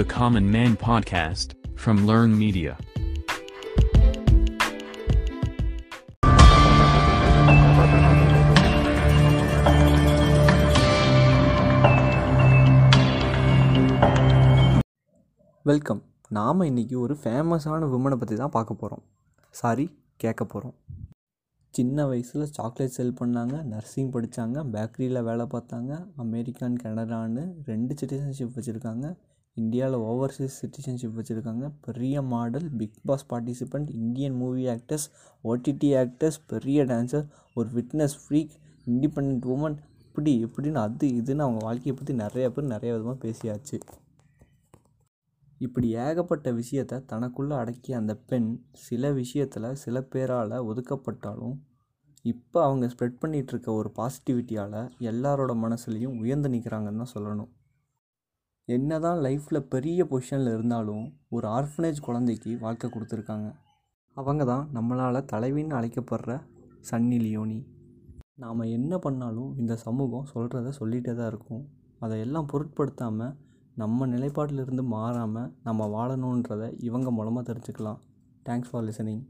the Common Man podcast from Learn Media. Welcome நாம் இன்றைக்கி ஒரு ஃபேமஸான விமனை பற்றி தான் பார்க்க போகிறோம் சாரி கேட்க போகிறோம் சின்ன வயசில் சாக்லேட் செல் பண்ணாங்க நர்சிங் படித்தாங்க பேக்கரியில் வேலை பார்த்தாங்க அமெரிக்கன் கனடான்னு ரெண்டு சிட்டிசன்ஷிப் வச்சுருக்காங்க. இந்தியாவில் ஓவர்சீஸ் சிட்டிசன்ஷிப் வச்சுருக்காங்க. பெரிய model Bigg Boss participant Indian movie actors OTT actors பெரிய டான்சர் ஒரு ஃபிட்னஸ் ஃப்ரீக் இண்டிபெண்ட் உமன் இப்படி இப்படின்னு அது இதுன்னு அவங்க வாழ்க்கையை பற்றி நிறைய பேர் நிறைய விதமாக பேசியாச்சு. இப்படி ஏகப்பட்ட விஷயத்தை தனக்குள்ளே அடக்கிய அந்த பெண் சில விஷயத்தில் சில பேரால் ஒதுக்கப்பட்டாலும் இப்போ அவங்க ஸ்ப்ரெட் பண்ணிகிட்ருக்க ஒரு பாசிட்டிவிட்டியால் எல்லாரோட மனசுலையும் உயர்ந்து நிற்கிறாங்கன்னு தான் சொல்லணும். என்ன தான் லைஃப்பில் பெரிய பொசிஷனில் இருந்தாலும் ஒரு ஆர்ஃபனேஜ் குழந்தைக்கு வாழ்க்கை கொடுத்துருக்காங்க. அவங்க தான் நம்மளால் தலைவின்னு அழைக்கப்படுற சன்னி லியோனி. நாம் என்ன பண்ணாலும் இந்த சமூகம் சொல்கிறத சொல்லிகிட்டே தான் இருக்கும். அதையெல்லாம் பொருட்படுத்தாமல் நம்ம நிலைப்பாட்டிலிருந்து மாறாமல் நம்ம வாழணுன்றதை இவங்க மூலமாக தெரிஞ்சுக்கலாம். Thanks for listening